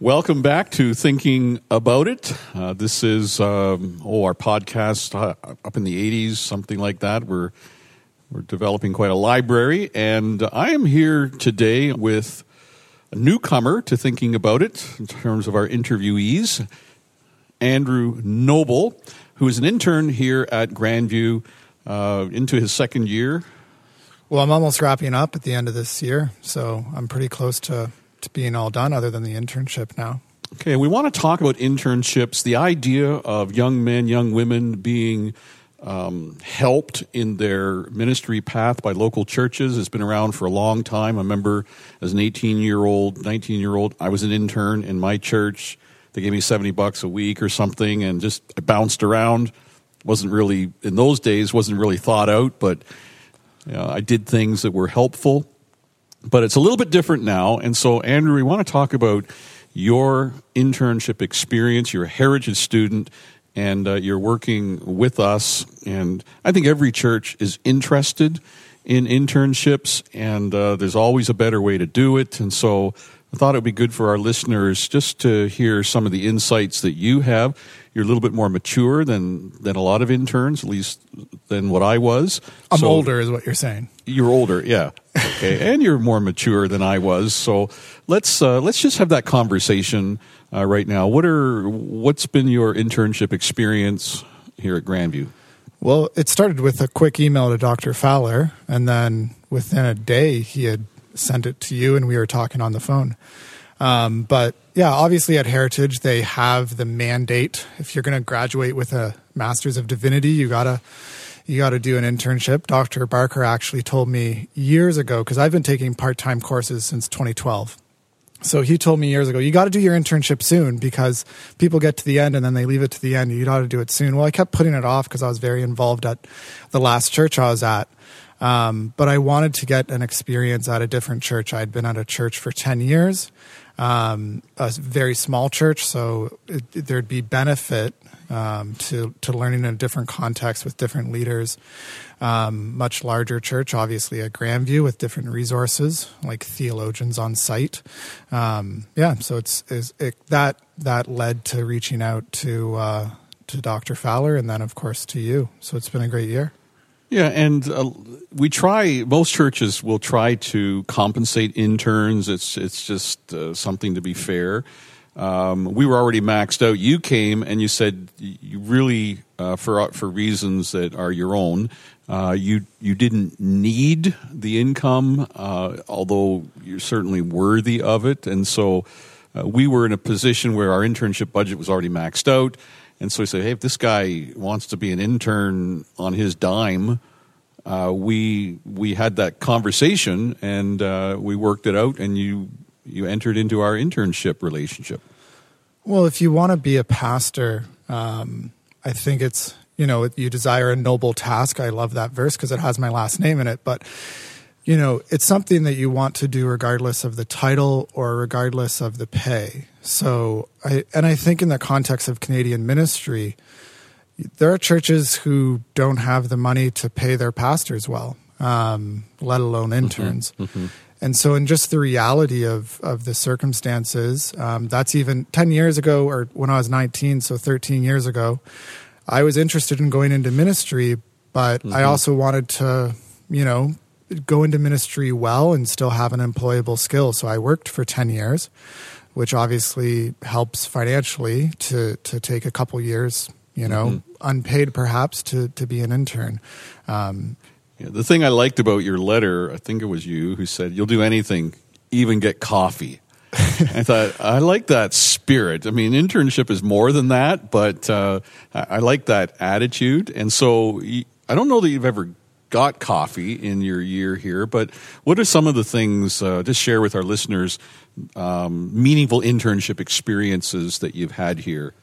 Welcome back to Thinking About It. Uh, this is um, oh our podcast uh, up in the '80s, something like that. We're we're developing quite a library, and I am here today with a newcomer to Thinking About It in terms of our interviewees, Andrew Noble, who is an intern here at Grandview, uh, into his second year. Well, I'm almost wrapping up at the end of this year, so I'm pretty close to to being all done other than the internship now. Okay, we want to talk about internships, the idea of young men, young women being um, helped in their ministry path by local churches has been around for a long time. I remember as an 18 year old, 19 year old, I was an intern in my church. They gave me 70 bucks a week or something and just bounced around. Wasn't really, in those days, wasn't really thought out, but I did things that were helpful but it's a little bit different now. And so, Andrew, we want to talk about your internship experience. You're a heritage student and uh, you're working with us. And I think every church is interested in internships, and uh, there's always a better way to do it. And so, I thought it would be good for our listeners just to hear some of the insights that you have. You're a little bit more mature than than a lot of interns, at least than what I was. I'm so older, is what you're saying. You're older, yeah. Okay, and you're more mature than I was. So let's uh, let's just have that conversation uh, right now. What are what's been your internship experience here at Grandview? Well, it started with a quick email to Dr. Fowler, and then within a day, he had sent it to you and we were talking on the phone. Um, but yeah, obviously at Heritage, they have the mandate. If you're going to graduate with a Master's of Divinity, you gotta you got to do an internship. Dr. Barker actually told me years ago because I've been taking part time courses since 2012. So he told me years ago, you got to do your internship soon because people get to the end and then they leave it to the end. You got to do it soon. Well, I kept putting it off because I was very involved at the last church I was at. Um, but I wanted to get an experience at a different church. I'd been at a church for 10 years, um, a very small church, so it, there'd be benefit um, to, to learning in a different context with different leaders. Um, much larger church, obviously at Grandview with different resources like theologians on site. Um, yeah, so it's, it's it, that that led to reaching out to uh, to Dr. Fowler and then of course to you. So it's been a great year. Yeah, and uh, we try. Most churches will try to compensate interns. It's it's just uh, something to be fair. Um, we were already maxed out. You came and you said you really, uh, for for reasons that are your own, uh, you you didn't need the income, uh, although you're certainly worthy of it. And so uh, we were in a position where our internship budget was already maxed out. And so he said, hey, if this guy wants to be an intern on his dime, uh, we we had that conversation and uh, we worked it out, and you you entered into our internship relationship. Well, if you want to be a pastor, um, I think it's you know you desire a noble task. I love that verse because it has my last name in it, but you know, it's something that you want to do regardless of the title or regardless of the pay. So, I, and I think in the context of Canadian ministry, there are churches who don't have the money to pay their pastors well, um, let alone mm-hmm. interns. Mm-hmm, mm-hmm. And so, in just the reality of, of the circumstances, um, that's even 10 years ago, or when I was 19, so 13 years ago, I was interested in going into ministry, but mm-hmm. I also wanted to, you know, go into ministry well and still have an employable skill. So I worked for 10 years, which obviously helps financially to, to take a couple years, you know, mm-hmm. unpaid perhaps to, to be an intern. Um, yeah, the thing I liked about your letter, I think it was you who said, you'll do anything, even get coffee. I thought I like that spirit. I mean, internship is more than that, but uh, I, I like that attitude. And so I don't know that you've ever got coffee in your year here, but what are some of the things, uh, just share with our listeners, um, meaningful internship experiences that you've had here?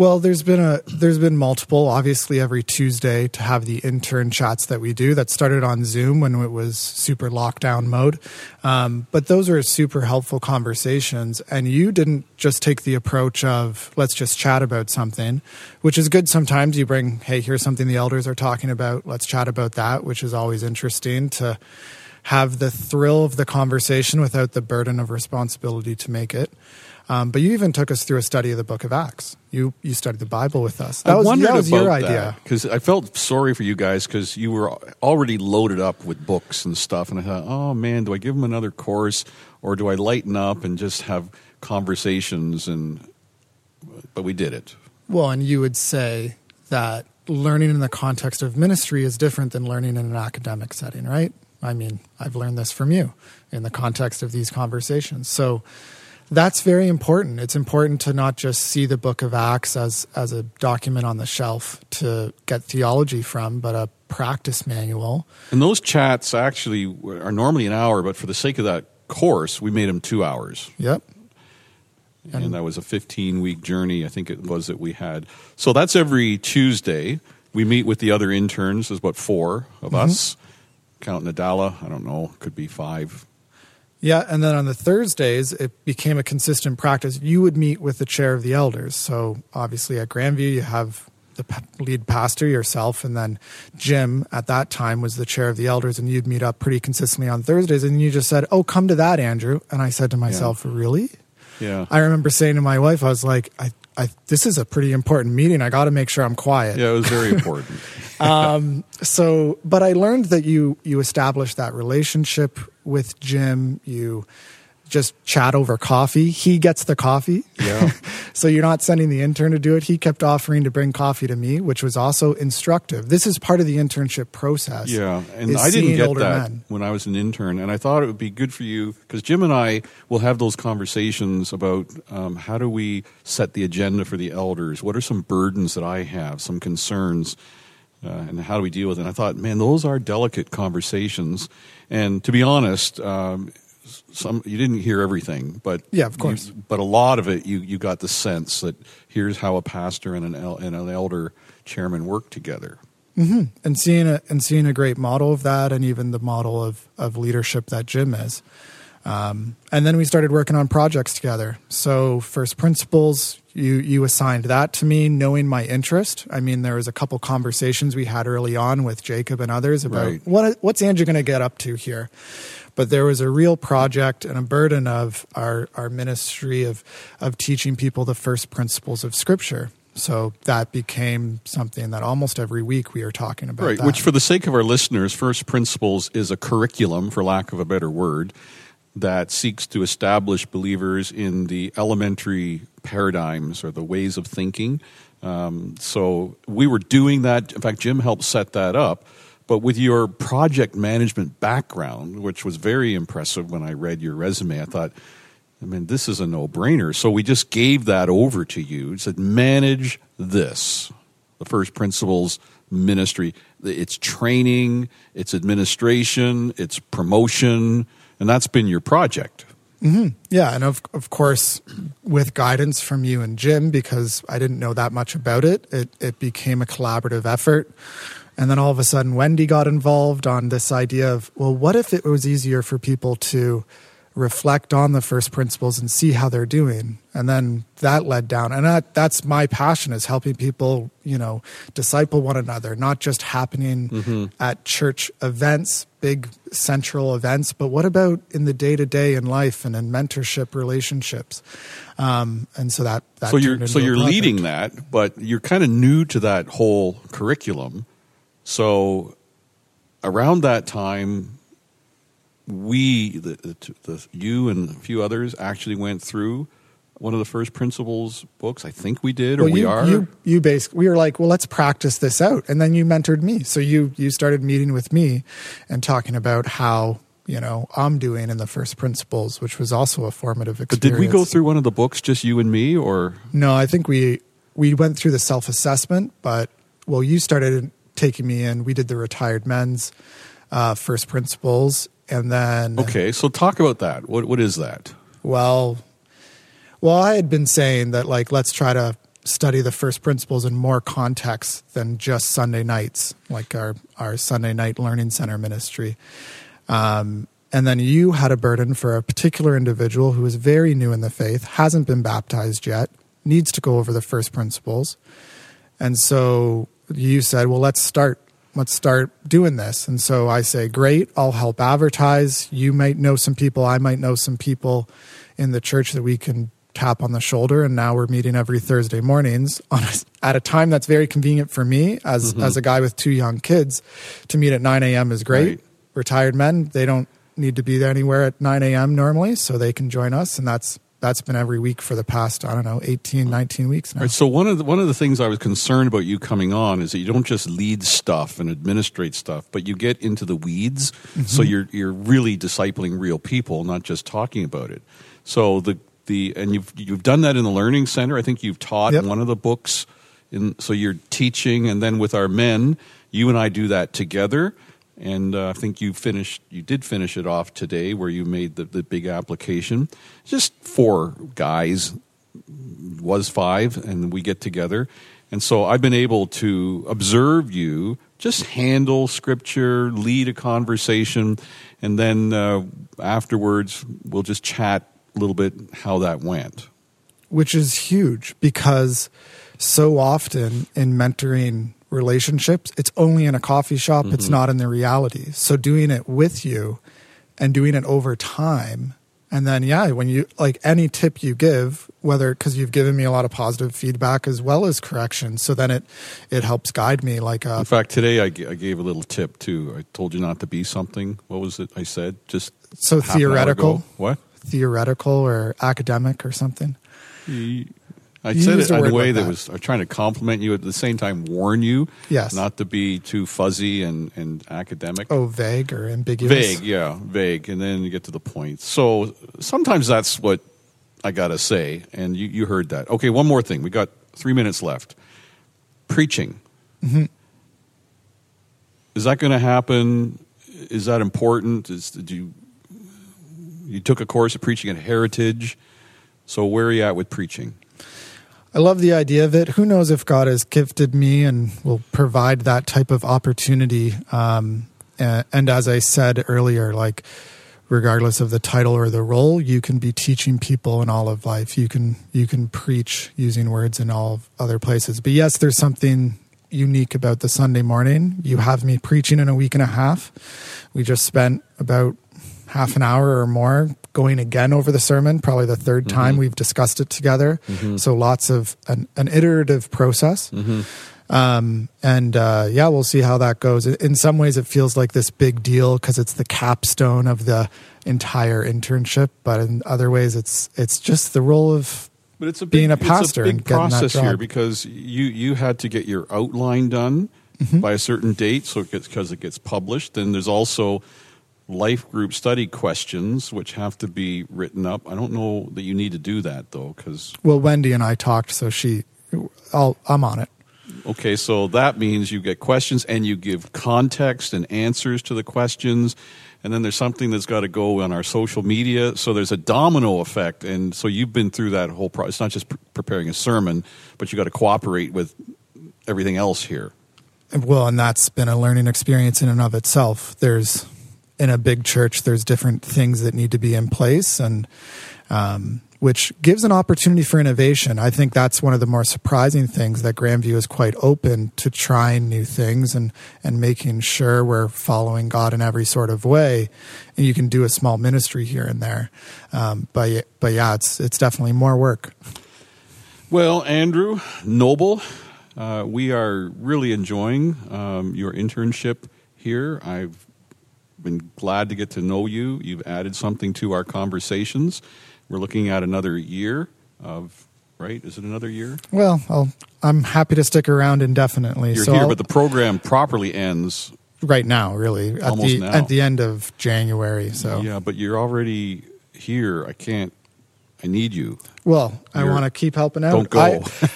Well, there's been a there's been multiple. Obviously, every Tuesday to have the intern chats that we do. That started on Zoom when it was super lockdown mode, um, but those are super helpful conversations. And you didn't just take the approach of let's just chat about something, which is good. Sometimes you bring, hey, here's something the elders are talking about. Let's chat about that, which is always interesting to have the thrill of the conversation without the burden of responsibility to make it. Um, but you even took us through a study of the Book of Acts. You you studied the Bible with us. That I was, wondered that was about your idea. because I felt sorry for you guys because you were already loaded up with books and stuff, and I thought, oh man, do I give them another course or do I lighten up and just have conversations? And but we did it. Well, and you would say that learning in the context of ministry is different than learning in an academic setting, right? I mean, I've learned this from you in the context of these conversations. So that's very important. It's important to not just see the book of Acts as, as a document on the shelf to get theology from, but a practice manual. And those chats actually are normally an hour, but for the sake of that course, we made them two hours. Yep. And, and that was a 15 week journey, I think it was, that we had. So that's every Tuesday. We meet with the other interns. There's about four of mm-hmm. us. Count Nadala, I don't know, could be five, yeah, and then on the Thursdays, it became a consistent practice. You would meet with the chair of the elders. So obviously at Grandview, you have the lead pastor yourself, and then Jim at that time was the chair of the elders, and you'd meet up pretty consistently on Thursdays. And you just said, "Oh, come to that, Andrew." And I said to myself, yeah. "Really?" Yeah. I remember saying to my wife, I was like, I, I, this is a pretty important meeting. I got to make sure I'm quiet. Yeah, it was very important. um, so, but I learned that you you established that relationship with Jim. You just chat over coffee. He gets the coffee. Yeah. so you're not sending the intern to do it. He kept offering to bring coffee to me, which was also instructive. This is part of the internship process. Yeah. And I didn't get that men. when I was an intern. And I thought it would be good for you because Jim and I will have those conversations about um, how do we set the agenda for the elders? What are some burdens that I have, some concerns? Uh, and how do we deal with it? And I thought, man, those are delicate conversations. And to be honest, um, some you didn't hear everything, but yeah, of course. You, but a lot of it, you you got the sense that here's how a pastor and an el- and an elder chairman work together. Mm-hmm. And seeing a and seeing a great model of that, and even the model of of leadership that Jim is. Um, and then we started working on projects together. So first principles, you you assigned that to me, knowing my interest. I mean, there was a couple conversations we had early on with Jacob and others about right. what what's Andrew going to get up to here. But there was a real project and a burden of our our ministry of of teaching people the first principles of Scripture. So that became something that almost every week we are talking about. Right, that. which for the sake of our listeners, First Principles is a curriculum, for lack of a better word, that seeks to establish believers in the elementary paradigms or the ways of thinking. Um, so we were doing that. In fact, Jim helped set that up. But with your project management background, which was very impressive when I read your resume, I thought, I mean, this is a no brainer. So we just gave that over to you. It said, manage this. The first principles ministry. It's training, it's administration, it's promotion, and that's been your project. Mm-hmm. Yeah, and of of course, with guidance from you and Jim, because I didn't know that much about it, it it became a collaborative effort. And then all of a sudden, Wendy got involved on this idea of, well, what if it was easier for people to reflect on the first principles and see how they're doing. And then that led down. And that, that's my passion is helping people you know disciple one another not just happening mm-hmm. at church events big central events but what about in the day-to-day in life and in mentorship relationships? Um, and so that, that so you're so you're leading that but you're kind of new to that whole curriculum. So around that time we, the, the, the, you and a few others, actually went through one of the first principles books. I think we did, or well, we are. You, you basically, we were like, well, let's practice this out, and then you mentored me. So you you started meeting with me and talking about how you know I'm doing in the first principles, which was also a formative experience. But did we go through one of the books, just you and me, or no? I think we we went through the self assessment, but well, you started taking me in. We did the retired men's uh, first principles, and then okay so talk about that. What what is that? Well well i had been saying that like let's try to study the first principles in more context than just sunday nights like our our sunday night learning center ministry. Um, and then you had a burden for a particular individual who is very new in the faith hasn't been baptized yet needs to go over the first principles. And so you said well let's start let's start doing this. And so I say, great, I'll help advertise. You might know some people, I might know some people in the church that we can tap on the shoulder. And now we're meeting every Thursday mornings on a, at a time that's very convenient for me as Mm-hmm. as a guy with two young kids. To meet at 9 a.m. is great. Right. Retired men, they don't need to be there anywhere at 9 a.m. normally, so they can join us. And that's that's been every week for the past, I don't know, 18, 19 weeks now. Right, so one of the, one of the things I was concerned about you coming on is that you don't just lead stuff and administrate stuff, but you get into the weeds. Mm-hmm. So you're you're really discipling real people, not just talking about it. So the the and you've you've done that in the learning center. I think you've taught Yep. in one of the books. In so you're teaching, and then with our men, you and I do that together. And uh, I think you finished. You did finish it off today, where you made the, the big application. Just four guys was five, and we get together. And so I've been able to observe you just handle scripture, lead a conversation, and then uh, afterwards we'll just chat a little bit how that went. which is huge because so often in mentoring relationships, it's only in a coffee shop, it's Mm-hmm. not in the reality. So doing it with you and doing it over time. And then, yeah, when you like any tip you give, whether because you've given me a lot of positive feedback as well as correction, so then it it helps guide me. Like, uh, In fact, today I, g- I gave a little tip too. I told you not to be something. What was it I said? Just so half an hour theoretical. What? theoretical or academic or something. I You said it in a way that that. was trying to compliment you at the same time warn you Yes. not to be too fuzzy and, and academic. Oh, vague or ambiguous. Vague, yeah, vague, and then you get to the point. So sometimes that's what I gotta say, and you, you heard that. Okay, one more thing. We got three minutes left. Preaching. Mm-hmm. Is that going to happen? Is that important? Is did you you took a course of preaching at Heritage? So where are you at with preaching? I love the idea of it. Who knows if God has gifted me and will provide that type of opportunity. Um, and, and as I said earlier, like regardless of the title or the role, you can be teaching people in all of life. You can you can preach using words in all other places. But yes, there's something unique about the Sunday morning. You have me preaching in a week and a half. We just spent about half an hour or more going again over the sermon, probably the 3rd time we've discussed it together. So lots of an, an iterative process. Um, and uh, yeah, we'll see how that goes. In some ways, it feels like this big deal because it's the capstone of the entire internship. But in other ways, it's it's just the role of But it's a big, being a it's pastor big and getting that process here because you you had to get your outline done Mm-hmm. by a certain date, so it gets because it gets published. Then there's also life group study questions which have to be written up. I don't know that you need to do that though, because well, Wendy and I talked, so she, I'll, I'm on it. okay, so that means you get questions and you give context and answers to the questions. And then there's something that's got to go on our social media. So there's a domino effect. And so you've been through that whole process. It's not just pre- preparing a sermon, but you got to cooperate with everything else here. Well, and that's been a learning experience in and of itself. There's in a big church, there's different things that need to be in place, and um, which gives an opportunity for innovation. I think that's one of the more surprising things that Grandview is quite open to trying new things and and making sure we're following God in every sort of way. And you can do a small ministry here and there, um, but but yeah, it's it's definitely more work. Well, Andrew Noble, uh, we are really enjoying um, your internship here. I've been glad to get to know you. You've added something to our conversations. We're looking at another year of, right? Is it another year? Well, I'll, I'm happy to stick around indefinitely. You're so here, I'll- but the program properly ends. right now, really at Almost the now. at the end of January. So, Yeah, but you're already here. I can't. I need you. well, I You're- want to keep helping out. Don't go.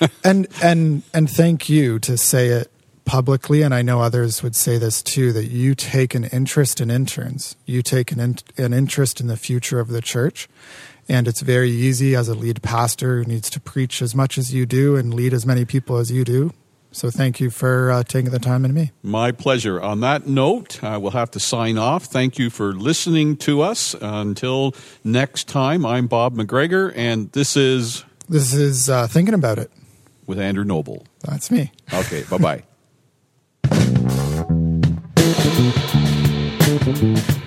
I- and and and thank you to say it publicly, and I know others would say this too. That you take an interest in interns. You take an in, an interest in the future of the church. And it's very easy as a lead pastor who needs to preach as much as you do and lead as many people as you do. So thank you for uh, taking the time and me. My pleasure. On that note, uh, we'll have to sign off. Thank you for listening to us. Until next time, I'm Bob McGregor, and this is This is uh, thinking about it. with Andrew Noble. That's me. Okay, bye bye. Thank you.